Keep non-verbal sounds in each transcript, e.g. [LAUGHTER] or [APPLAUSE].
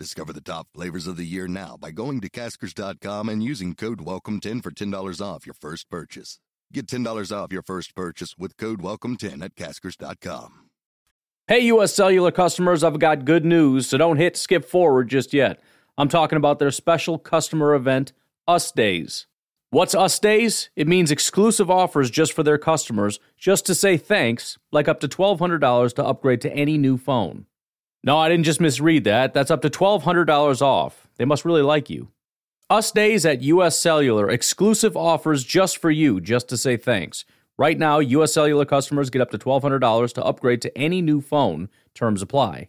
Discover the top flavors of the year now by going to caskers.com and using code WELCOME10 for $10 off your first purchase. Get $10 off your first purchase with code WELCOME10 at caskers.com. Hey, US Cellular customers, I've got good news, so don't hit skip forward just yet. I'm talking about their special customer event, Us Days. What's Us Days? It means exclusive offers just for their customers, just to say thanks, like up to $1,200 to upgrade to any new phone. No, I didn't just misread that. That's up to $1,200 off. They must really like you. Us Days at US Cellular, exclusive offers just for you, just to say thanks. Right now, US Cellular customers get up to $1,200 to upgrade to any new phone. Terms apply.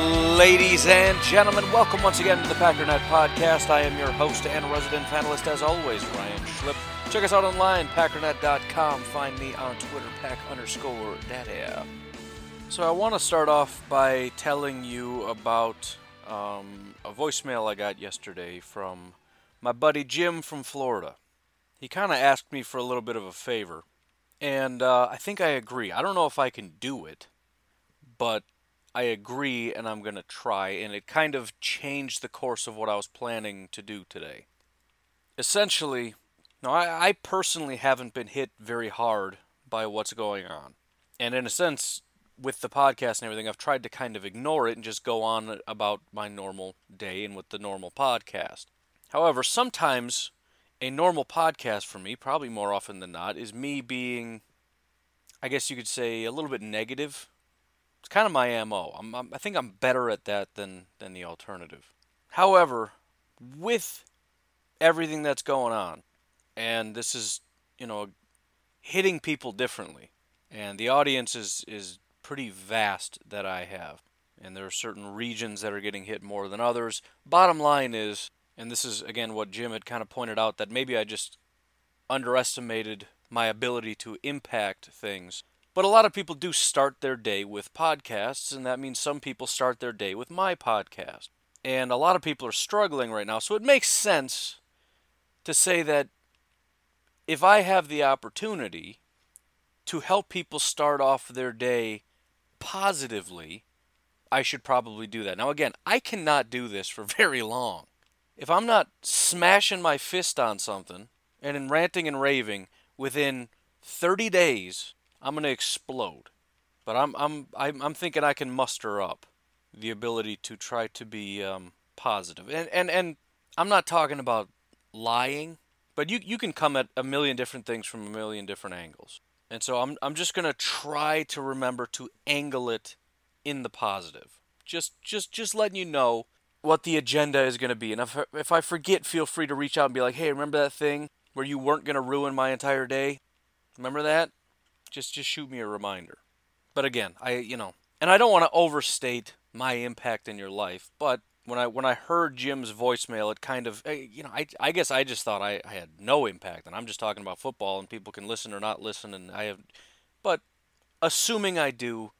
Ladies and gentlemen, welcome once again to the Packernet Podcast. I am your host and resident panelist, as always, Ryan Schlip. Check us out online, packernet.com. Find me on Twitter, pack underscore data. So I want to start off by telling you about um, a voicemail I got yesterday from my buddy Jim from Florida. He kind of asked me for a little bit of a favor, and uh, I think I agree. I don't know if I can do it, but I agree and I'm going to try, and it kind of changed the course of what I was planning to do today. Essentially, now I, I personally haven't been hit very hard by what's going on. And in a sense, with the podcast and everything, I've tried to kind of ignore it and just go on about my normal day and with the normal podcast. However, sometimes a normal podcast for me, probably more often than not, is me being, I guess you could say, a little bit negative it's kind of my MO. I'm, I'm, i think I'm better at that than, than the alternative. However, with everything that's going on, and this is, you know, hitting people differently, and the audience is, is pretty vast that I have, and there are certain regions that are getting hit more than others. Bottom line is, and this is again what Jim had kind of pointed out, that maybe I just underestimated my ability to impact things but a lot of people do start their day with podcasts, and that means some people start their day with my podcast. And a lot of people are struggling right now, so it makes sense to say that if I have the opportunity to help people start off their day positively, I should probably do that. Now, again, I cannot do this for [LAUGHS] very long. If I'm not smashing my fist on something and in ranting and raving within 30 days, I'm going to explode. But I'm I'm I'm I'm thinking I can muster up the ability to try to be um, positive. And and and I'm not talking about lying, but you you can come at a million different things from a million different angles. And so I'm I'm just going to try to remember to angle it in the positive. Just just just letting you know what the agenda is going to be. And if if I forget, feel free to reach out and be like, "Hey, remember that thing where you weren't going to ruin my entire day? Remember that?" Just just shoot me a reminder. But again, I you know, and I don't want to overstate my impact in your life, but when I when I heard Jim's voicemail, it kind of eh, you know I I guess I just thought I, I had no impact, and I'm just talking about football, and people can listen or not listen, and I have, but assuming I do,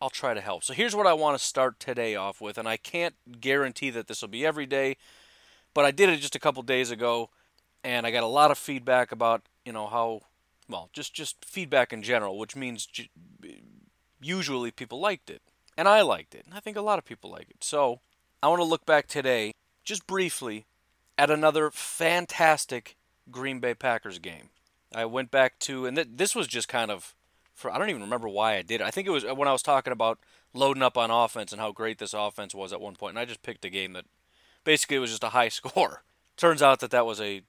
I'll try to help. So here's what I want to start today off with, and I can't guarantee that this will be every day, but I did it just a couple days ago, and I got a lot of feedback about you know how well, just just feedback in general, which means usually people liked it, and I liked it, and I think a lot of people like it. So I want to look back today, just briefly, at another fantastic Green Bay Packers game. I went back to, and th- this was just kind of, for I don't even remember why I did it. I think it was when I was talking about loading up on offense and how great this offense was at one point, and I just picked a game that basically was just a high [LAUGHS] score. Turns out that that was a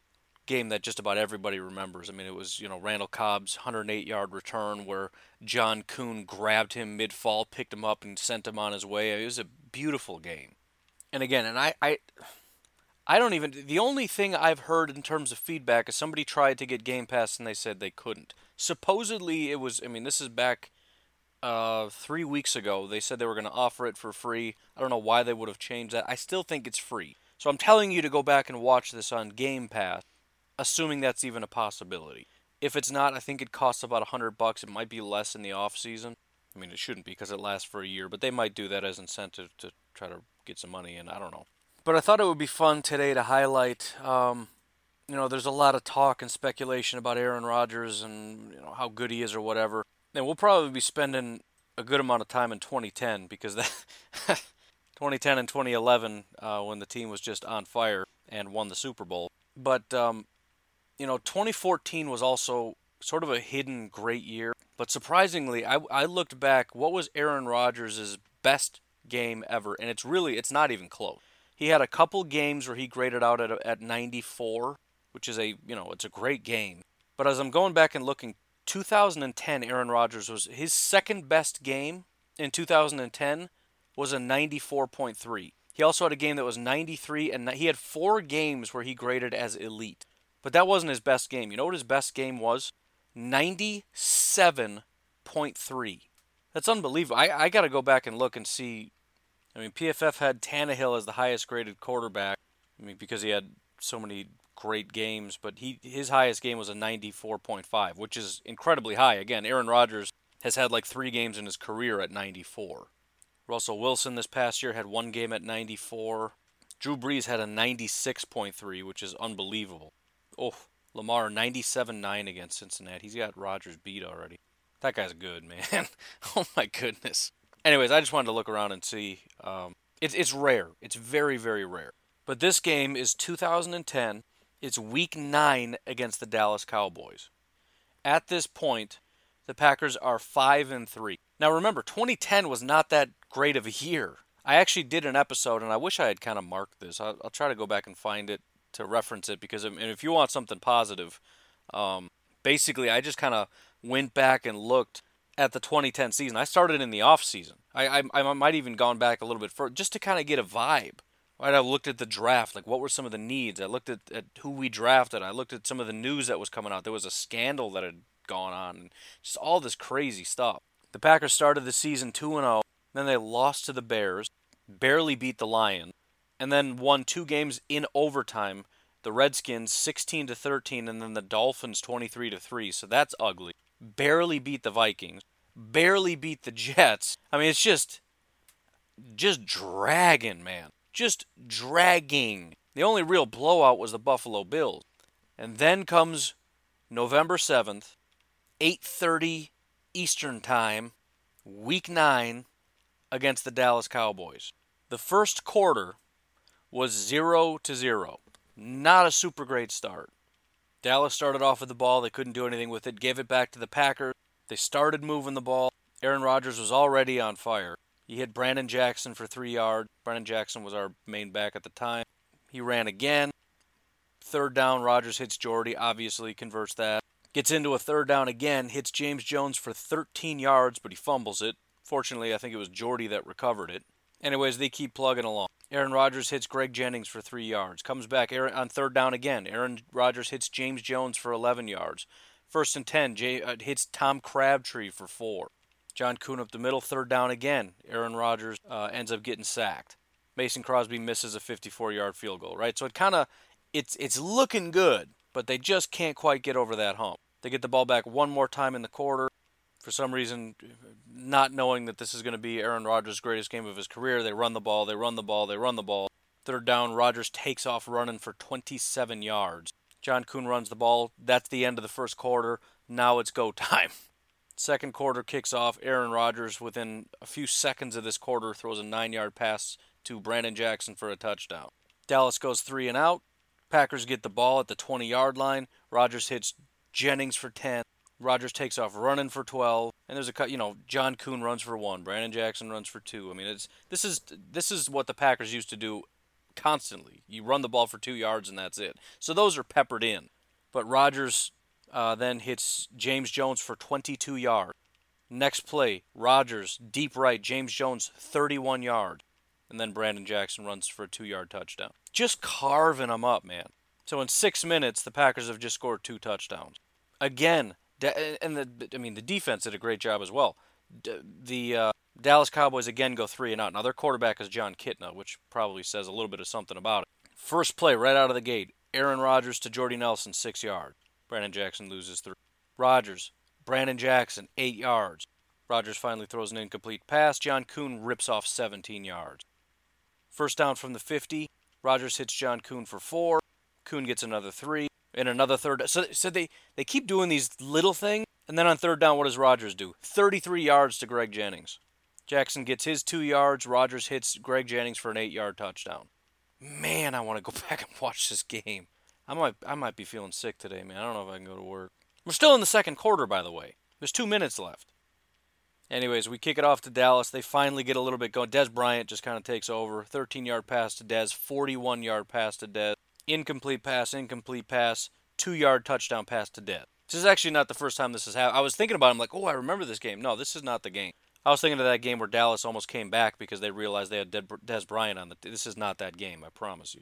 game that just about everybody remembers. I mean, it was, you know, Randall Cobb's 108 yard return where John Kuhn grabbed him mid fall, picked him up, and sent him on his way. It was a beautiful game. And again, and I, I, I don't even. The only thing I've heard in terms of feedback is somebody tried to get Game Pass and they said they couldn't. Supposedly, it was. I mean, this is back uh, three weeks ago. They said they were going to offer it for free. I don't know why they would have changed that. I still think it's free. So I'm telling you to go back and watch this on Game Pass, assuming that's even a possibility. If it's not, I think it costs about a hundred bucks. It might be less in the off season. I mean, it shouldn't be because it lasts for a year, but they might do that as incentive to try to get some money in. I don't know. But I thought it would be fun today to highlight. Um, you know, there's a lot of talk and speculation about Aaron Rodgers and you know how good he is or whatever. And we'll probably be spending a good amount of time in 2010 because that [LAUGHS] 2010 and 2011 uh, when the team was just on fire and won the Super Bowl. But um, you know, 2014 was also sort of a hidden great year. But surprisingly, I, I looked back. What was Aaron Rodgers' best game ever? And it's really it's not even close. He had a couple games where he graded out at at 94, which is a you know it's a great game. But as I'm going back and looking, 2010 Aaron Rodgers was his second best game in 2010 was a 94.3. He also had a game that was 93, and he had four games where he graded as elite. But that wasn't his best game. You know what his best game was? 97.3. That's unbelievable. I, I got to go back and look and see. I mean, PFF had Tannehill as the highest graded quarterback. I mean, because he had so many great games, but he his highest game was a 94.5, which is incredibly high. Again, Aaron Rodgers has had like three games in his career at 94. Russell Wilson this past year had one game at 94. Drew Brees had a 96.3, which is unbelievable. Oh, Lamar 97-9 against Cincinnati. He's got Rodgers beat already. That guy's good, [LAUGHS] man. oh my goodness. Anyways, I just wanted to look around and see. Um, it's it's rare. It's very very rare. But this game is 2010. It's Week Nine against the Dallas Cowboys. At this point, the Packers are five and three. Now remember, 2010 was not that great of a year. I actually did an episode, and I wish I had kind of marked this. I'll, I'll try to go back and find it to reference it because if you want something positive, um, basically I just kind of went back and looked at the 2010 season. I started in the off season. I, I, I might even gone back a little bit further just to kind of get a vibe. Right, I looked at the draft, like what were some of the needs. I looked at, at who we drafted. I looked at some of the news that was coming out. There was a scandal that had gone on, and just all this crazy stuff. The Packers started the season 2 and 0, then they lost to the Bears, barely beat the Lions, and then won two games in overtime. The Redskins 16 to 13 and then the Dolphins 23 to 3. So that's ugly. Barely beat the Vikings, barely beat the Jets. I mean, it's just just dragging, man. Just dragging. The only real blowout was the Buffalo Bills. And then comes November 7th, 8:30 Eastern Time, week 9 against the Dallas Cowboys. The first quarter was 0 to 0. Not a super great start. Dallas started off with the ball, they couldn't do anything with it, gave it back to the Packers. They started moving the ball. Aaron Rodgers was already on fire. He hit Brandon Jackson for 3 yards. Brandon Jackson was our main back at the time. He ran again. Third down, Rodgers hits Jordy, obviously converts that. Gets into a third down again, hits James Jones for 13 yards, but he fumbles it. Fortunately, I think it was Jordy that recovered it. Anyways, they keep plugging along. Aaron Rodgers hits Greg Jennings for three yards. Comes back Aaron, on third down again. Aaron Rodgers hits James Jones for 11 yards. First and 10, Jay, uh, hits Tom Crabtree for four. John Kuhn up the middle, third down again. Aaron Rodgers uh, ends up getting sacked. Mason Crosby misses a 54-yard field goal. Right, so it kind of it's it's looking good, but they just can't quite get over that hump. They get the ball back one more time in the quarter. For some reason, not knowing that this is going to be Aaron Rodgers' greatest game of his career, they run the ball, they run the ball, they run the ball. Third down, Rodgers takes off running for 27 yards. John Kuhn runs the ball. That's the end of the first quarter. Now it's go [LAUGHS] time. Second quarter kicks off. Aaron Rodgers, within a few seconds of this quarter, throws a nine yard pass to Brandon Jackson for a touchdown. Dallas goes three and out. Packers get the ball at the 20 yard line. Rodgers hits Jennings for 10. Rodgers takes off running for 12, and there's a cut. You know, John Kuhn runs for one, Brandon Jackson runs for two. I mean, it's this is this is what the Packers used to do constantly. You run the ball for two yards and that's it. So those are peppered in. But Rodgers uh, then hits James Jones for 22 yards. Next play, Rodgers deep right, James Jones 31 yard, and then Brandon Jackson runs for a two-yard touchdown. Just carving them up, man. So in six minutes, the Packers have just scored two touchdowns. Again, and the I mean the defense did a great job as well. The uh, Dallas Cowboys again go three and out. Now their quarterback is Jon Kitna, which probably says a little bit of something about it. First play right out of the gate, Aaron Rodgers to Jordy Nelson, six yards. Brandon Jackson loses three. Rodgers, Brandon Jackson, eight yards. Rodgers finally throws an incomplete pass. John Kuhn rips off 17 yards. First down from the 50. Rodgers hits John Kuhn for four. Kuhn gets another three and another third. So, so they, they keep doing these little things. And then on third down, what does Rodgers do? 33 yards to Greg Jennings. Jackson gets his two yards. Rodgers hits Greg Jennings for an eight yard touchdown. Man, I want to go [LAUGHS] back and watch this game. I might, I might be feeling sick today, man. I don't know if I can go to work. We're still in the second quarter, by the way. There's two minutes left. Anyways, we kick it off to Dallas. They finally get a little bit going. Dez Bryant just kind of takes over. 13 yard pass to Dez, 41 yard pass to Dez. Incomplete pass, incomplete pass, two yard touchdown pass to Dez. This is actually not the first time this has happened. I was thinking about it. I'm like, oh, I remember this game. No, this is not the game. I was thinking of that game where Dallas almost came back because they realized they had Dez Bryant on the. This is not that game, I promise you.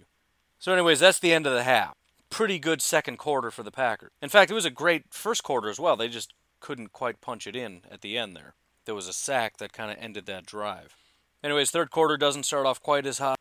So, anyways, that's the end of the half. Pretty good second quarter for the Packers. In fact, it was a great first quarter as well. They just couldn't quite punch it in at the end there. There was a sack that kind of ended that drive. Anyways, third quarter doesn't start off quite as hot.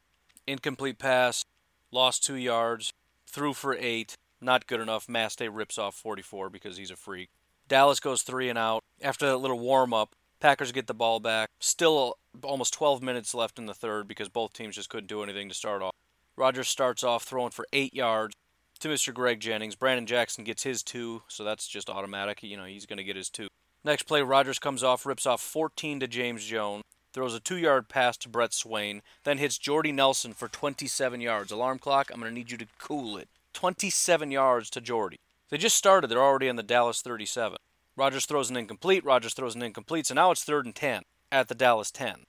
Incomplete pass, lost two yards, threw for eight, not good enough. Mastay rips off 44 because he's a freak. Dallas goes three and out. After that little warm up, Packers get the ball back. Still almost 12 minutes left in the third because both teams just couldn't do anything to start off. Rodgers starts off throwing for eight yards to Mr. Greg Jennings. Brandon Jackson gets his two, so that's just automatic. You know, he's going to get his two. Next play, Rodgers comes off, rips off 14 to James Jones, throws a two yard pass to Brett Swain, then hits Jordy Nelson for 27 yards. Alarm clock, I'm going to need you to cool it. 27 yards to Jordy. They just started, they're already on the Dallas 37. Rodgers throws an incomplete. Rodgers throws an incomplete. So now it's third and 10 at the Dallas 10.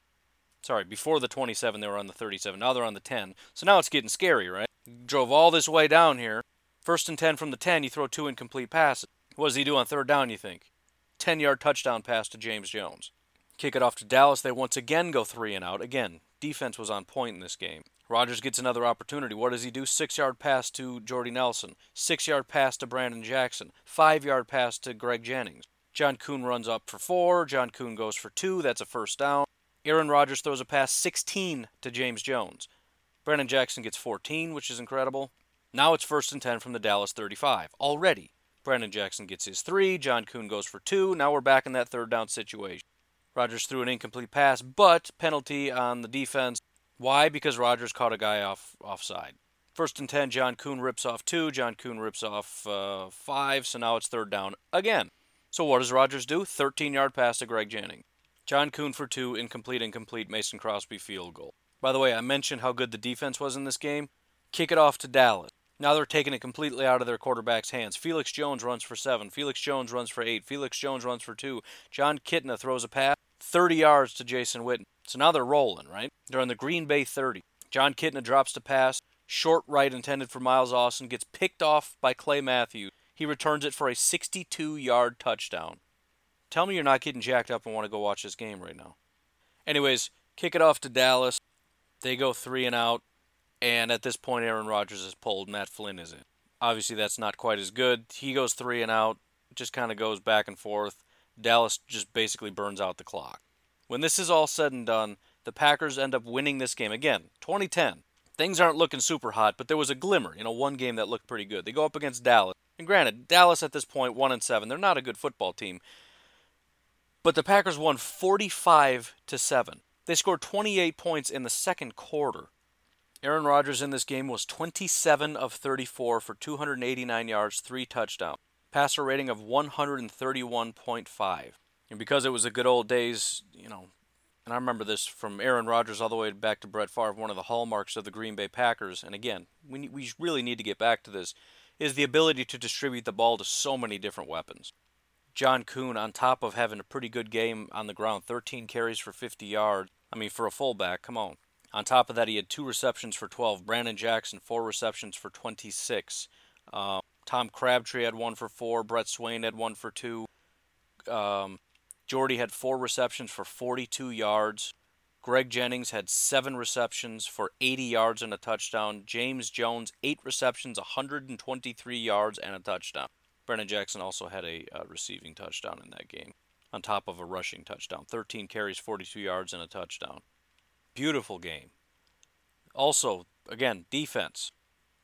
Sorry, before the 27, they were on the 37. Now they're on the 10. So now it's getting scary, right? Drove all this way down here. First and 10 from the 10, you throw two incomplete passes. What does he do on third down, you think? 10 yard touchdown pass to James Jones. Kick it off to Dallas. They once again go three and out. Again, defense was on point in this game. Rodgers gets another opportunity. What does he do? Six yard pass to Jordy Nelson. Six yard pass to Brandon Jackson. Five yard pass to Greg Jennings. John Kuhn runs up for four. John Kuhn goes for two. That's a first down. Aaron Rodgers throws a pass 16 to James Jones. Brandon Jackson gets 14, which is incredible. Now it's first and 10 from the Dallas 35. Already. Brandon Jackson gets his three. John Kuhn goes for two. Now we're back in that third down situation. Rodgers threw an incomplete pass, but penalty on the defense. Why? Because Rodgers caught a guy off offside. First and 10, John Kuhn rips off two. John Kuhn rips off uh, five, so now it's third down again. So what does Rodgers do? 13 yard pass to Greg Jennings. John Kuhn for two, incomplete, incomplete, Mason Crosby field goal. By the way, I mentioned how good the defense was in this game. Kick it off to Dallas. Now they're taking it completely out of their quarterback's hands. Felix Jones runs for seven. Felix Jones runs for eight. Felix Jones runs for two. Jon Kitna throws a pass 30 yards to Jason Witten. So now they're rolling, right? They're on the Green Bay 30. Jon Kitna drops the pass. Short right intended for Miles Austin gets picked off by Clay Matthews. He returns it for a 62 yard touchdown. Tell me you're not getting jacked up and want to go watch this game right now. Anyways, kick it off to Dallas. They go three and out. And at this point, Aaron Rodgers is pulled. Matt Flynn is in. Obviously, that's not quite as good. He goes three and out. Just kind of goes back and forth. Dallas just basically burns out the clock. When this is all said and done, the Packers end up winning this game. Again, 2010. Things aren't looking super hot, but there was a glimmer, you know, one game that looked pretty good. They go up against Dallas. And granted, Dallas at this point, 1 and 7. They're not a good football team. But the Packers won 45 to 7. They scored 28 points in the second quarter. Aaron Rodgers in this game was 27 of 34 for 289 yards, 3 touchdowns. Passer rating of 131.5. And because it was the good old days, you know, and I remember this from Aaron Rodgers all the way back to Brett Favre, one of the hallmarks of the Green Bay Packers. And again, we, we really need to get back to this is the ability to distribute the ball to so many different weapons. John Kuhn, on top of having a pretty good game on the ground, 13 carries for 50 yards. I mean, for a fullback, come on. On top of that, he had two receptions for 12. Brandon Jackson, four receptions for 26. Uh, Tom Crabtree had one for four. Brett Swain had one for two. Um, Jordy had four receptions for 42 yards. Greg Jennings had seven receptions for 80 yards and a touchdown. James Jones, eight receptions, 123 yards and a touchdown. Brandon Jackson also had a uh, receiving touchdown in that game, on top of a rushing touchdown. 13 carries, 42 yards, and a touchdown. Beautiful game. Also, again, defense.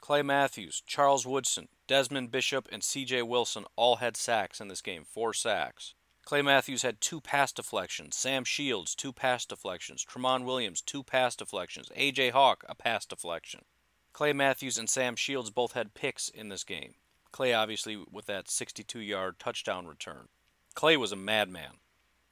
Clay Matthews, Charles Woodson, Desmond Bishop, and C.J. Wilson all had sacks in this game, four sacks. Clay Matthews had two pass deflections. Sam Shields, two pass deflections. Tramon Williams, two pass deflections. A.J. Hawk, a pass deflection. Clay Matthews and Sam Shields both had picks in this game. Clay, obviously, with that 62 yard touchdown return. Clay was a madman.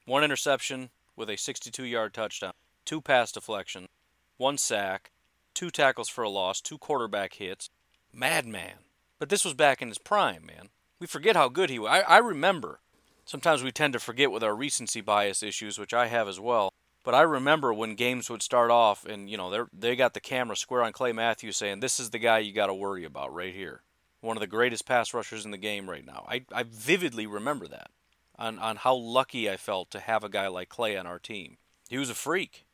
One interception with a 62 yard touchdown, two pass deflections, one sack, two tackles for a loss, two quarterback hits. Madman. But this was back in his prime, man. We forget how good he was. I, I remember. Sometimes we tend to forget with our recency bias issues, which I have as well. But I remember when games would start off and, you know, they they got the camera square on Clay Matthews saying, this is the guy you got to worry about right here. One of the greatest pass rushers in the game right now. I, I vividly remember that on, on how lucky I felt to have a guy like Clay on our team. He was a freak.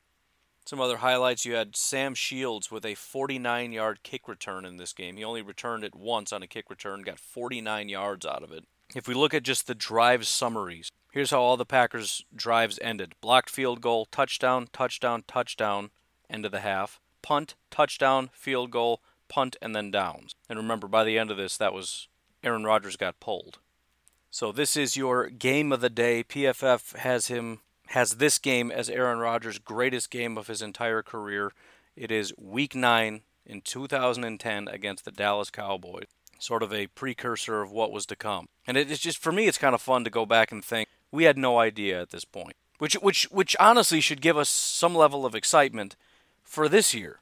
Some other highlights you had Sam Shields with a 49 yard kick return in this game. He only returned it once on a kick return, got 49 yards out of it. If we look at just the drive summaries, here's how all the Packers' drives ended blocked field goal, touchdown, touchdown, touchdown, end of the half, punt, touchdown, field goal, punt, and then downs. And remember, by the end of this, that was Aaron Rodgers got pulled. So this is your game of the day. PFF has him has this game as Aaron Rodgers' greatest game of his entire career. It is Week Nine in 2010 against the Dallas Cowboys. Sort of a precursor of what was to come. And it's just for me, it's kind of fun to go back and think we had no idea at this point, which which which honestly should give us some level of excitement for this year,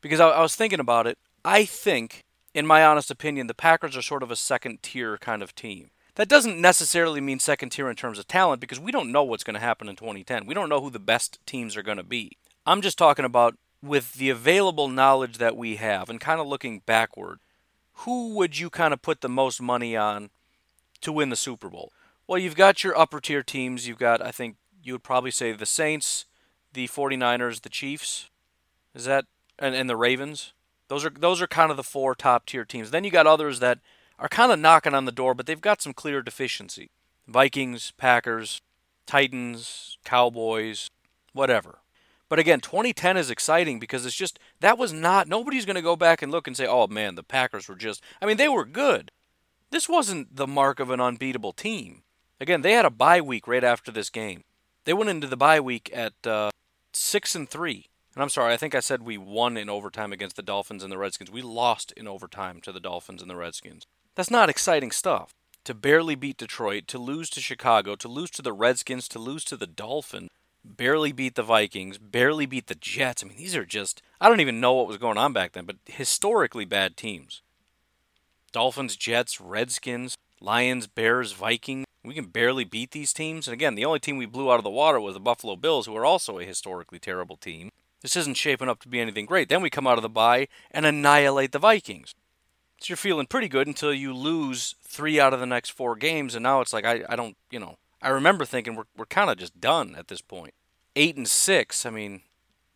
because I, I was thinking about it. I think, in my honest opinion, the Packers are sort of a second tier kind of team. That doesn't necessarily mean second tier in terms of talent because we don't know what's going to happen in 2010. We don't know who the best teams are going to be. I'm just talking about with the available knowledge that we have and kind of looking backward. Who would you kind of put the most money on to win the Super Bowl? Well, you've got your upper tier teams. You've got, I think, you would probably say the Saints, the 49ers, the Chiefs. Is that and, and the Ravens? Those are those are kind of the four top tier teams. Then you got others that are kind of knocking on the door, but they've got some clear deficiency. Vikings, Packers, Titans, Cowboys, whatever. But again, 2010 is exciting because it's just that was not nobody's going to go back and look and say, "Oh man, the Packers were just I mean, they were good. This wasn't the mark of an unbeatable team." Again, they had a bye week right after this game. They went into the bye week at uh, 6 and 3. And I'm sorry, I think I said we won in overtime against the Dolphins and the Redskins. We lost in overtime to the Dolphins and the Redskins. That's not exciting stuff. To barely beat Detroit, to lose to Chicago, to lose to the Redskins, to lose to the Dolphins, barely beat the Vikings, barely beat the Jets. I mean, these are just, I don't even know what was going on back then, but historically bad teams. Dolphins, Jets, Redskins, Lions, Bears, Vikings. We can barely beat these teams. And again, the only team we blew out of the water was the Buffalo Bills, who are also a historically terrible team. This isn't shaping up to be anything great. Then we come out of the bye and annihilate the Vikings. So you're feeling pretty good until you lose three out of the next four games, and now it's like I, I don't you know I remember thinking we're we're kind of just done at this point. Eight and six. I mean,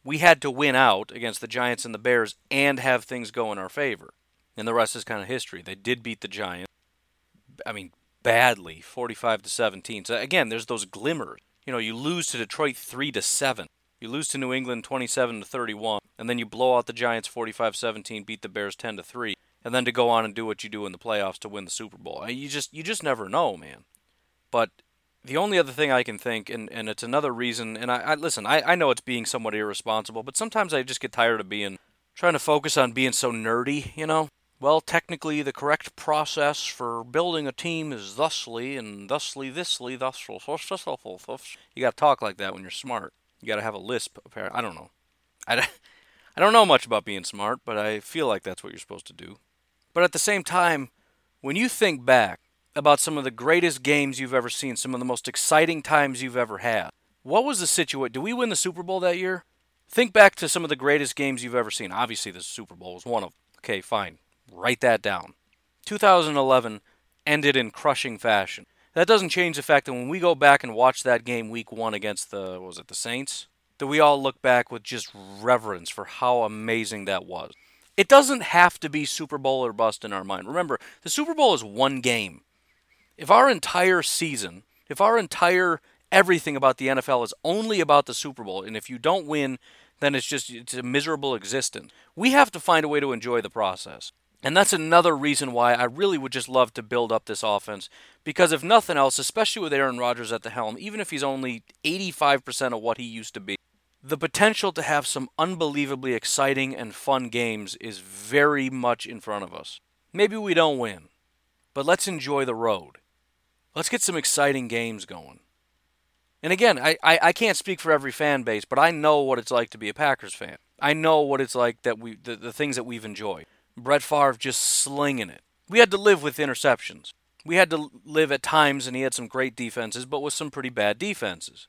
we had to win out against the Giants and the Bears and have things go in our favor, and the rest is kind of history. They did beat the Giants. I mean, badly, 45 to 17. So again, there's those glimmers. You know, you lose to Detroit three to seven. You lose to New England 27 to 31, and then you blow out the Giants 45-17, beat the Bears 10 to 3 and then to go on and do what you do in the playoffs to win the Super Bowl. You just you just never know, man. But the only other thing I can think, and, and it's another reason, and I, I listen, I, I know it's being somewhat irresponsible, but sometimes I just get tired of being trying to focus on being so nerdy, you know? Well, technically, the correct process for building a team is thusly, and thusly, thisly, thusly, thusly, thusly, thusly. You got to talk like that when you're smart. You got to have a lisp. Apparently. I don't know. I, [LAUGHS] I don't know much about being smart, but I feel like that's what you're supposed to do. But at the same time, when you think back about some of the greatest games you've ever seen, some of the most exciting times you've ever had, what was the situation? Did we win the Super Bowl that year? Think back to some of the greatest games you've ever seen. Obviously, the Super Bowl was one of them. Okay, fine. Write that down. 2011 ended in crushing fashion. That doesn't change the fact that when we go back and watch that game week one against the, was it the Saints? That we all look back with just reverence for how amazing that was. It doesn't have to be Super Bowl or bust in our mind. Remember, the Super Bowl is one game. If our entire season, if our entire everything about the NFL is only about the Super Bowl, and if you don't win, then it's just it's a miserable existence. We have to find a way to enjoy the process. And that's another reason why I really would just love to build up this offense. Because if nothing else, especially with Aaron Rodgers at the helm, even if he's only 85% of what he used to be, the potential to have some unbelievably exciting and fun games is very much in front of us. Maybe we don't win, but let's enjoy the road. Let's get some exciting games going. And again, I, I, I, can't speak for every fan base, but I know what it's like to be a Packers fan. I know what it's like that we the, the things that we've enjoyed. Brett Favre just slinging it. We had to live with interceptions. We had to live at times, and he had some great defenses, but with some pretty bad defenses.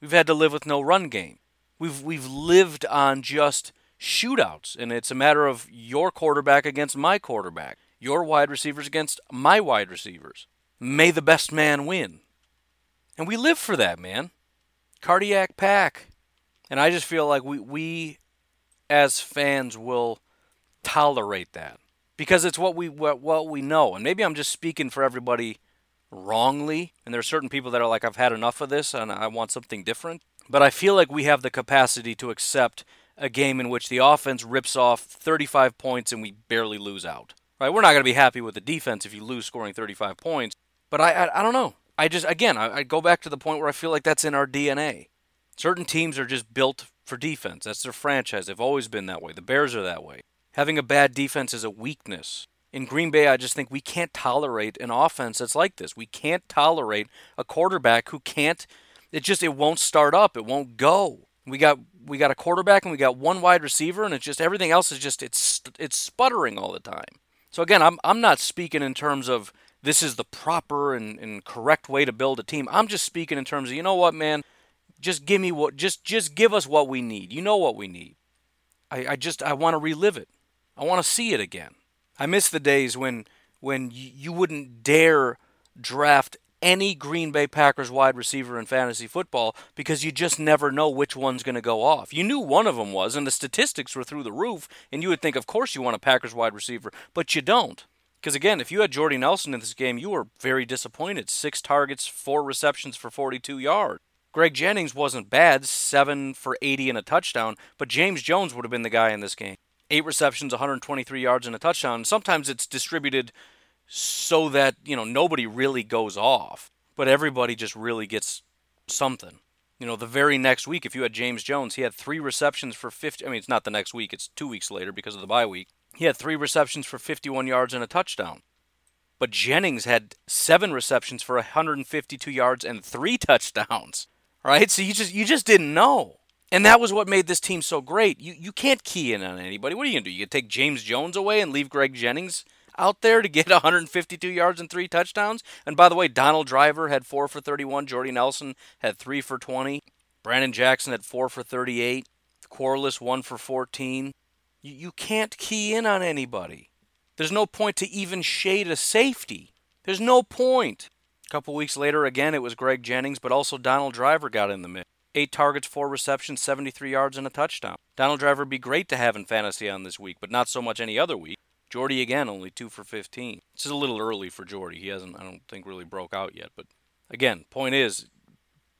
We've had to live with no run game. We've we've lived on just shootouts, and it's a matter of your quarterback against my quarterback, your wide receivers against my wide receivers. May the best man win. And we live for that, man. Cardiac pack. And I just feel like we, we as fans will tolerate that because it's what we what, what we know. And maybe I'm just speaking for everybody wrongly, and there are certain people that are like I've had enough of this and I want something different. But I feel like we have the capacity to accept a game in which the offense rips off 35 points and we barely lose out. Right? We're not going to be happy with the defense if you lose scoring 35 points, but I I, I don't know. I just again I, I go back to the point where I feel like that's in our DNA. Certain teams are just built for defense. That's their franchise. They've always been that way. The Bears are that way. Having a bad defense is a weakness. In Green Bay, I just think we can't tolerate an offense that's like this. We can't tolerate a quarterback who can't it just it won't start up. It won't go. We got we got a quarterback and we got one wide receiver and it's just everything else is just it's it's sputtering all the time. So again, I'm I'm not speaking in terms of this is the proper and, and correct way to build a team. I'm just speaking in terms of, you know what, man, just give me what just just give us what we need. You know what we need. I, I just I want to relive it. I want to see it again. I miss the days when when you wouldn't dare draft any Green Bay Packers wide receiver in fantasy football because you just never know which one's going to go off. You knew one of them was, and the statistics were through the roof, and you would think, of course, you want a Packers wide receiver, but you don't. Because again, if you had Jordy Nelson in this game, you were very disappointed. Six targets, four receptions for 42 yards. Greg Jennings wasn't bad, seven for 80 and a touchdown, but James Jones would have been the guy in this game. Eight receptions, 123 yards and a touchdown. Sometimes it's distributed so that, you know, nobody really goes off, but everybody just really gets something. You know, the very next week, if you had James Jones, he had three receptions for 50. I mean, it's not the next week, it's two weeks later because of the bye week. He had three receptions for 51 yards and a touchdown. But Jennings had seven receptions for 152 yards and three touchdowns. [LAUGHS] Right? So you just you just didn't know. And that was what made this team so great. You you can't key in on anybody. What are you gonna do? You take James Jones away and leave Greg Jennings out there to get [LAUGHS] 152 yards and three touchdowns? And by the way, Donald Driver had four for 31. Jordy Nelson had three for 20. Brandon Jackson had four for 38. Quarless one for 14. You, you can't key in on anybody. There's no point to even shade a safety. There's no point. A couple weeks later, again, it was Greg Jennings, but also Donald Driver got in the mix. Eight targets, four receptions, 73 yards, and a touchdown. Donald Driver would be great to have in fantasy on this week, but not so much any other week. Jordy again, only two for 15. This is a little early for Jordy. He hasn't, I don't think, really broke out yet. But again, point is,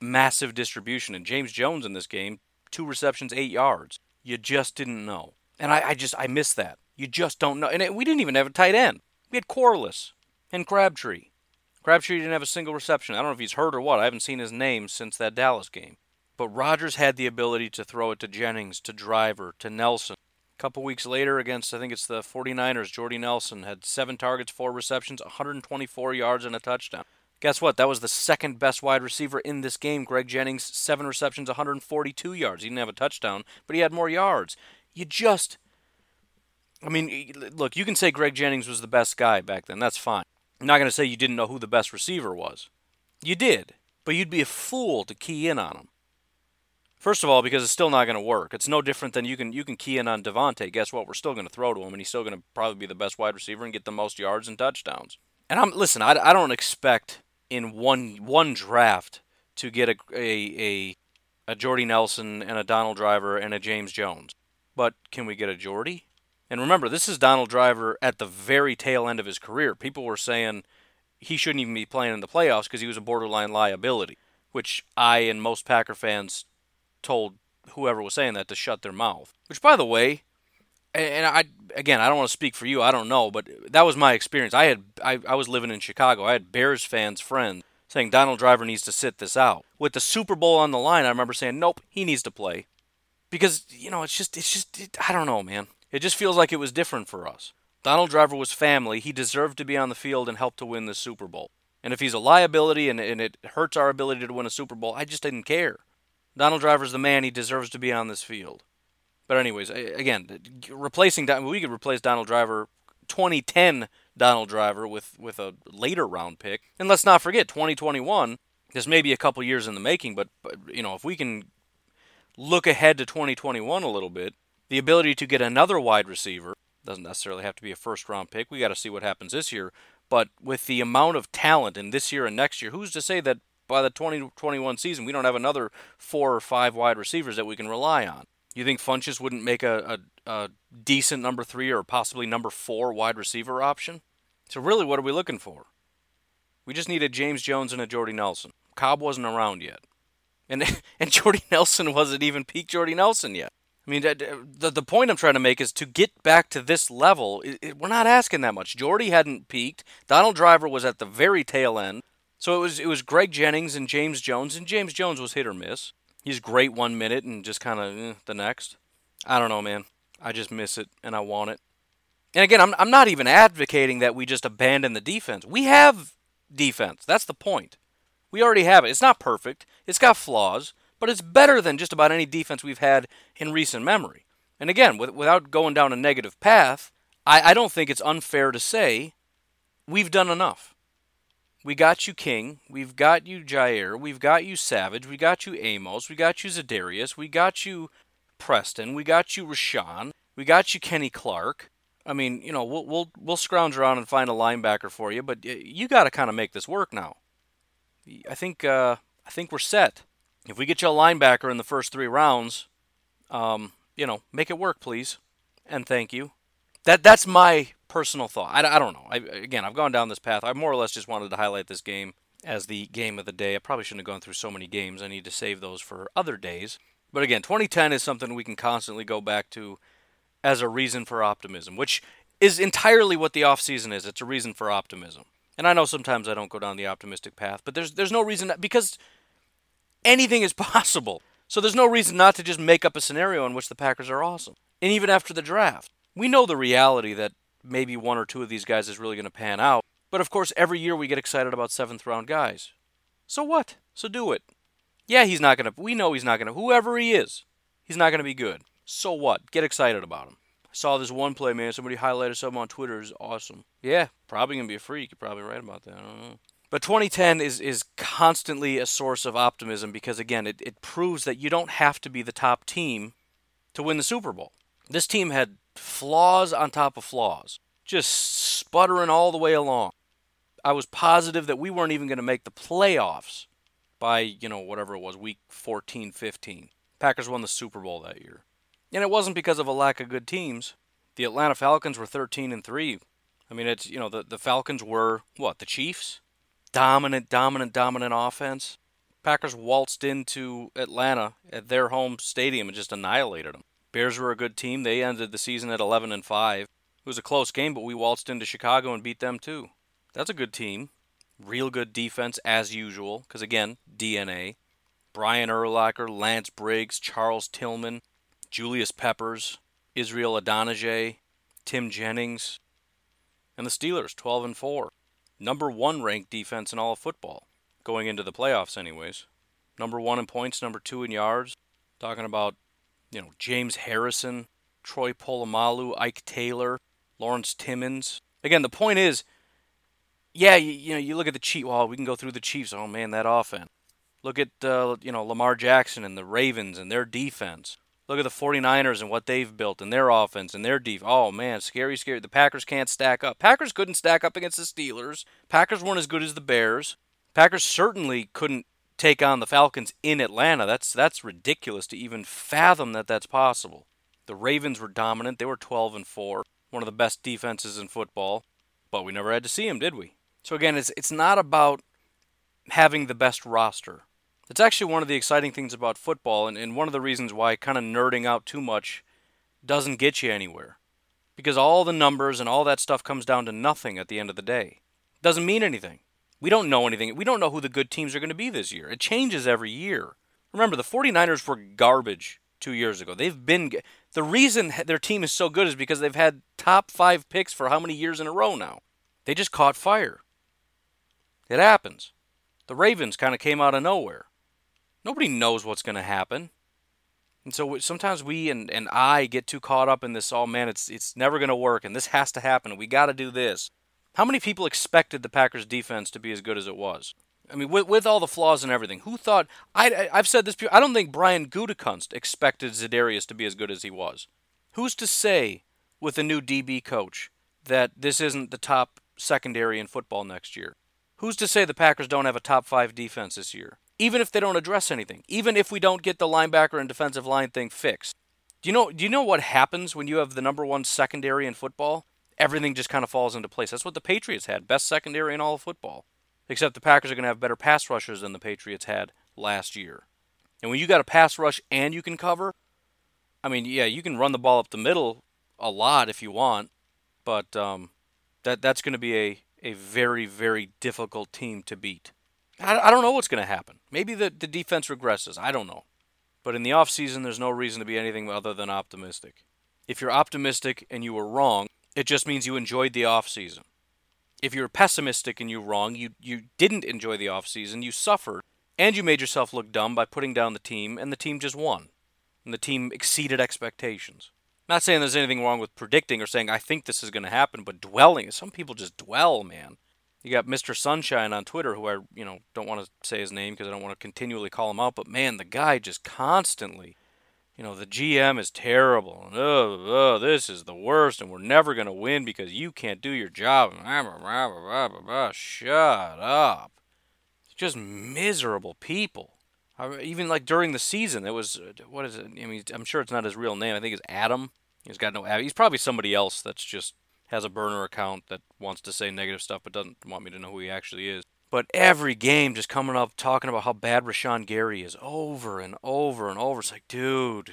massive distribution. And James Jones in this game, two receptions, eight yards. You just didn't know. And I, I just I miss that. You just don't know. And it, we didn't even have a tight end. We had Quarless and Crabtree. Crabtree didn't have a single reception. I don't know if he's hurt or what. I haven't seen his name since that Dallas game. But Rodgers had the ability to throw it to Jennings, to Driver, to Nelson. A couple weeks later against I think it's the 49ers, Jordy Nelson had 7 targets, 4 receptions, 124 yards and a touchdown. Guess what? That was the second best wide receiver in this game. Greg Jennings, 7 receptions, 142 yards. He didn't have a touchdown, but he had more yards you just I mean, look, you can say Greg Jennings was the best guy back then. That's fine. I'm not going to say you didn't know who the best receiver was. You did, but you'd be a fool to key in on him. First of all, because it's still not going to work. It's no different than you can you can key in on Davante. Guess what? We're still going to throw to him, and he's still going to probably be the best wide receiver and get the most yards and touchdowns. And I'm listen. I, I don't expect in one one draft to get a a a, a Jordy Nelson and a Donald Driver and a James Jones. But can we get a Jordy? And remember, this is Donald Driver at the very tail end of his career. People were saying he shouldn't even be playing in the playoffs because he was a borderline liability, which I and most Packer fans told whoever was saying that to shut their mouth. Which, by the way, and I again, I don't want to speak for you. I don't know, but that was my experience. I had I, I was living in Chicago. I had Bears fans friends saying Donald Driver needs to sit this out. With the Super Bowl on the line, I remember saying, "Nope, he needs to play," because you know it's just it's just it, I don't know, man. It just feels like it was different for us. Donald Driver was family. He deserved to be on the field and help to win the Super Bowl. And if he's a liability and, and it hurts our ability to win a Super Bowl, I just didn't care. Donald Driver's the man. He deserves to be on this field. But anyways, again, replacing we could replace Donald Driver, 2010 Donald Driver with with a later round pick, and let's not forget 2021. This may be a couple years in the making, but, but you know if we can look ahead to 2021 a little bit, the ability to get another wide receiver doesn't necessarily have to be a first round pick. We got to see what happens this year. But with the amount of talent in this year and next year, who's to say that by the 2021 season, we don't have another four or five wide receivers that we can rely on. You think Funchess wouldn't make a, a, a decent number three or possibly number four wide receiver option? So really, what are we looking for? We just needed James Jones and a Jordy Nelson. Cobb wasn't around yet, and [LAUGHS] and Jordy Nelson wasn't even peak Jordy Nelson yet. I mean, the the point I'm trying to make is to get back to this level. It, it, we're not asking that much. Jordy hadn't peaked. Donald Driver was at the very tail end. So it was it was Greg Jennings and James Jones, and James Jones was hit or miss. He's great one minute and just kind of eh, the next. I don't know, man. I just miss it and I want it. And again, I'm I'm not even advocating that we just abandon the defense. We have defense. That's the point. We already have it. It's not perfect. It's got flaws, but it's better than just about any defense we've had in recent memory. And again, with, without going down a negative path, I, I don't think it's unfair to say we've done enough. We got you King. We've got you Jair. We've got you Savage. We got you Amos. We got you Za'Darius. We got you Preston. We got you Rashan. We got you Kenny Clark. I mean, you know, we'll we'll we'll scrounge around and find a linebacker for you, but you got to kind of make this work now. I think uh, I think we're set. If we get you a linebacker in the first three rounds, um, you know, make it work, please, and thank you. That that's my personal thought. I, I don't know. I, again, I've gone down this path. I more or less just wanted to highlight this game as the game of the day. I probably shouldn't have gone through so many games. I need to save those for other days. But again, 2010 is something we can constantly go back to as a reason for optimism, which is entirely what the offseason is. It's a reason for optimism. And I know sometimes I don't go down the optimistic path, but there's there's no reason that, because anything is [LAUGHS] possible. So there's no reason not to just make up a scenario in which the Packers are awesome. And even after the draft, we know the reality that maybe one or two of these guys is really going to pan out. But of course, every year we get excited about seventh round guys. So what? So do it. Yeah, he's not going to, we know he's not going to, whoever he is, he's not going to be good. So what? Get excited about him. I saw this one play, man. Somebody highlighted something on Twitter. Is awesome. Yeah, probably going to be a freak. You're probably right about that. I don't know. But 2010 is, is constantly a source of optimism because, again, it, it proves that you don't have to be the top team to win the Super Bowl. This team had flaws on top of flaws, just sputtering all the way along. I was positive that we weren't even going to make the playoffs by, you know, whatever it was, week 14, 15. Packers won the Super Bowl that year. And it wasn't because of a lack of good teams. The Atlanta Falcons were 13 and 3. I mean, it's, you know, the, the Falcons were, what, the Chiefs? Dominant, dominant, dominant offense. Packers waltzed into Atlanta at their home stadium and just annihilated them. Bears were a good team. They ended the season at 11 and 5. It was a close game, but we waltzed into Chicago and beat them too. That's a good team. Real good defense as usual, because again, DNA. Brian Urlacher, Lance Briggs, Charles Tillman, Julius Peppers, Israel Idonije, Tim Jennings, and the Steelers, 12 and 4. Number one ranked defense in all of football, going into the playoffs, anyways. Number one in points, number two in yards. Talking about you know, James Harrison, Troy Polamalu, Ike Taylor, Lawrence Timmons. Again, the point is, yeah, you, you know, you look at the cheat wall. we can go through the Chiefs. Oh man, that offense. Look at uh, you know Lamar Jackson and the Ravens and their defense. Look at the 49ers and what they've built and their offense and their defense. Oh man, scary, scary. The Packers can't stack up. Packers couldn't stack up against the Steelers. Packers weren't as good as the Bears. Packers certainly couldn't take on the Falcons in Atlanta. That's that's ridiculous to even fathom that that's possible. The Ravens were dominant. They were 12 and 4, one of the best defenses in football, but we never had to see them, did we? So again, it's it's not about having the best roster. It's actually one of the exciting things about football, and, and one of the reasons why kind of nerding out too much doesn't get you anywhere. Because all the numbers and all that stuff comes down to nothing at the end of the day. It doesn't mean anything. We don't know anything. We don't know who the good teams are going to be this year. It changes every year. Remember, the 49ers were garbage two years ago. They've been. The reason their team is so good is because they've had top five picks for how many years in a row now? They just caught fire. It happens. The Ravens kind of came out of nowhere. Nobody knows what's going to happen. And so sometimes we and, and I get too caught up in this, oh man, it's, it's never going to work and this has to happen. We got to do this. How many people expected the Packers defense to be as good as it was? I mean, with, with all the flaws and everything, who thought? I, I've said this. Before I don't think Brian Gutekunst expected Za'Darius to be as good as he was. Who's to say, with a new DB coach, that this isn't the top secondary in football next year? Who's to say the Packers don't have a top five defense this year? even if they don't address anything, even if we don't get the linebacker and defensive line thing fixed. Do you know do you know what happens when you have the number 1 secondary in football? Everything just kind of falls into place. That's what the Patriots had, best secondary in all of football. Except the Packers are going to have better pass rushers than the Patriots had last year. And when you got a pass rush and you can cover, I mean, yeah, you can run the ball up the middle a lot if you want, but um, that that's going to be a, a very, very difficult team to beat. I, I don't know what's going to happen. Maybe the, the defense regresses. I don't know. But in the offseason, there's no reason to be anything other than optimistic. If you're optimistic and you were wrong, it just means you enjoyed the offseason. If you're pessimistic and you're wrong, you, you didn't enjoy the offseason, you suffered, and you made yourself look dumb by putting down the team, and the team just won. And the team exceeded expectations. Not saying there's anything wrong with predicting or saying, I think this is going to happen, but dwelling. Some people just dwell, man. You got Mr. Sunshine on Twitter, who I you know don't want to say his name because I don't want to continually call him out. But man, the guy just constantly, you know, the GM is terrible. And, oh, oh, this is the worst, and we're never gonna win because you can't do your job. Shut up. Just miserable people. even like during the season, it was uh, what is it? I mean, I'm sure it's not his real name. I think it's Adam. He's got no. He's probably somebody else that's just has a burner account that wants to say negative stuff but doesn't want me to know who he actually is. But every game just coming up talking about how bad Rashan Gary is over and over and over. It's like, dude.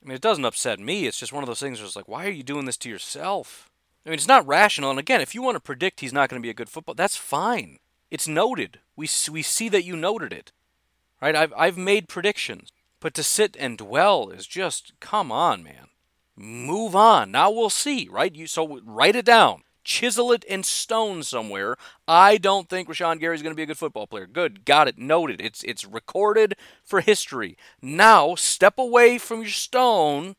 I mean, it doesn't upset me. It's just one of those things where it's like, why are you doing this to yourself? I mean, it's not rational. And again, if you want to predict he's not going to be a good football, that's fine. It's noted. We, we see that you noted it. Right? I've, I've made predictions. But to sit and dwell is just, come on, man. Move on. Now we'll see, right? You so write it down. Chisel it in stone somewhere. I don't think Rashan Gary is going to be a good football player. Good, got it, noted. It's it's recorded for history. Now step away from your stone,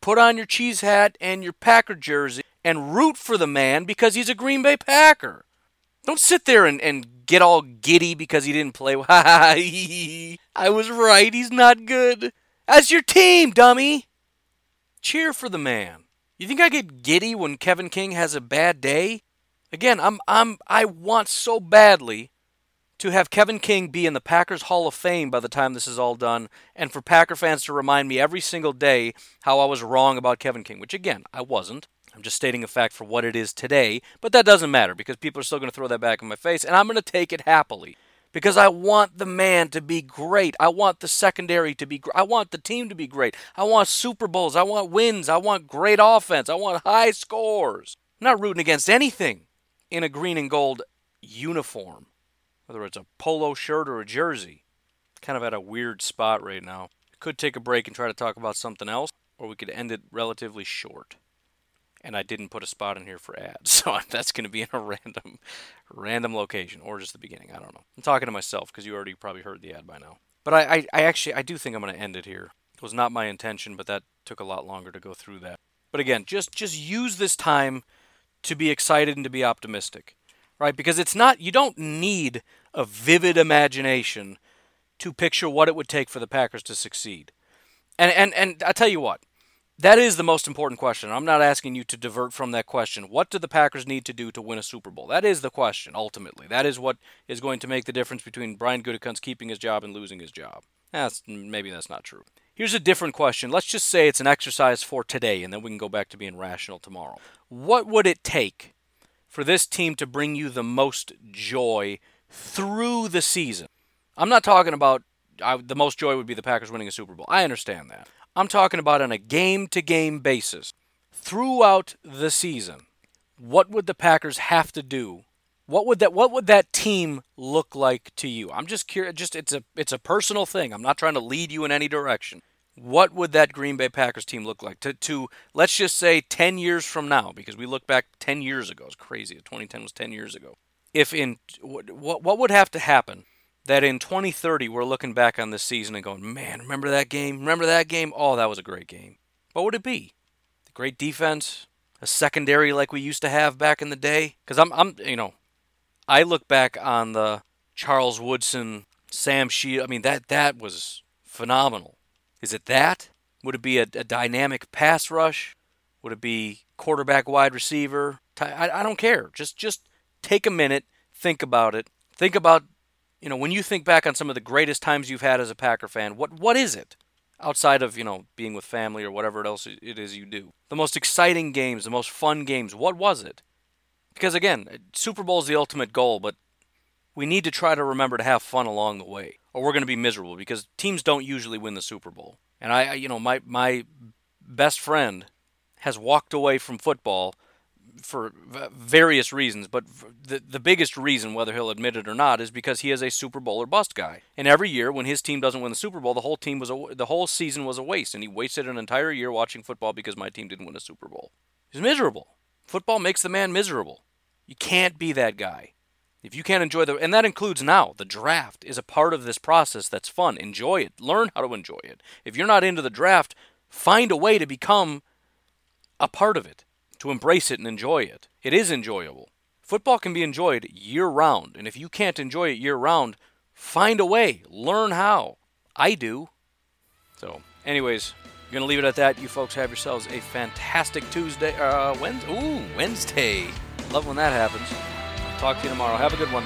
put on your cheese hat and your Packer jersey, and root for the man because he's a Green Bay Packer. Don't sit there and, and get all giddy because he didn't play. [LAUGHS] I was right. He's not good. As your team, dummy. Cheer for the man. You think I get giddy when Kevin King has a bad day? Again, I'm I'm I want so badly to have Kevin King be in the Packers Hall of Fame by the time this is all done, and for Packer fans to remind me every single day how I was wrong about Kevin King, which again, I wasn't. I'm just stating a fact for what it is today, but that doesn't matter because people are still going to throw that back in my face, and I'm going to take it happily because I want the man to be great. I want the secondary to be great. I want the team to be great. I want Super Bowls. I want wins. I want great offense. I want high scores. I'm not rooting against anything in a green and gold uniform, whether it's a polo shirt or a jersey. Kind of at a weird spot right now. Could take a break and try to talk about something else, or we could end it relatively short and I didn't put a spot in here for ads. [LAUGHS] So that's going to be in a random random location or just the beginning. I don't know. I'm talking to myself because you already probably heard the ad by now. But I, I, I actually I do think I'm going to end it here. It was not my intention, but that took a lot longer to go through that. But again, just just use this time to be excited and to be optimistic, right? Because it's not you don't need a vivid imagination to picture what it would take for the Packers to succeed. And and and I tell you what, that is the most important question. I'm not asking you to divert from that question. What do the Packers need to do to win a Super Bowl? That is the question, ultimately. That is what is going to make the difference between Brian Gutekunst keeping his job and losing his job. That's, maybe that's not true. Here's a different question. Let's just say it's an exercise for today, and then we can go back to being rational tomorrow. What would it take for this team to bring you the most joy through the season? I'm not talking about I, the most joy would be the Packers winning a Super Bowl. I understand that. I'm talking about on a game to game basis throughout the season. What would the Packers have to do? What would that what would that team look like to you? I'm just curious just it's a it's a personal thing. I'm not trying to lead you in any direction. What would that Green Bay Packers team look like to to let's just say 10 years from now because we look back 10 years ago. It's crazy. 2010 was 10 years ago. If in what what would have to happen that in 2030 we're looking back on this season and going, man, remember that game? Remember that game? Oh, that was a great game. What would it be? The great defense, a secondary like we used to have back in the day. Because I'm, I'm, you know, I look back on the Charles Woodson, Sam Shield. I mean, that that was phenomenal. Is it that? Would it be a, a dynamic pass rush? Would it be quarterback, wide receiver? I, I don't care. Just just take a minute, think about it. Think about you know, when you think back on some of the greatest times you've had as a Packer fan, what what is it? Outside of, you know, being with family or whatever else it is you do. The most exciting games, the most fun games, what was it? Because again, Super Bowl is the ultimate goal, but we need to try to remember to have fun along the way, or we're going to be miserable because teams don't usually win the Super Bowl. And I, you know, my my best friend has walked away from football for various reasons, but the the biggest reason, whether he'll admit it or not, is because he is a Super Bowl or bust guy. And every year, when his team doesn't win the Super Bowl, the whole team was a, the whole season was a waste, and he wasted an entire year watching football because my team didn't win a Super Bowl. He's miserable. Football makes the man miserable. You can't be that guy. If you can't enjoy the, and that includes now, the draft is a part of this process that's fun. Enjoy it. Learn how to enjoy it. If you're not into the draft, find a way to become a part of it to embrace it and enjoy it. It is enjoyable. Football can be enjoyed year round, and if you can't enjoy it year round, find a way. Learn how. I do. So, anyways, I'm gonna leave it at that. You folks have yourselves a fantastic Tuesday. Uh, Wednesday. Ooh, Wednesday. Love when that happens. Talk to you tomorrow. Have a good one.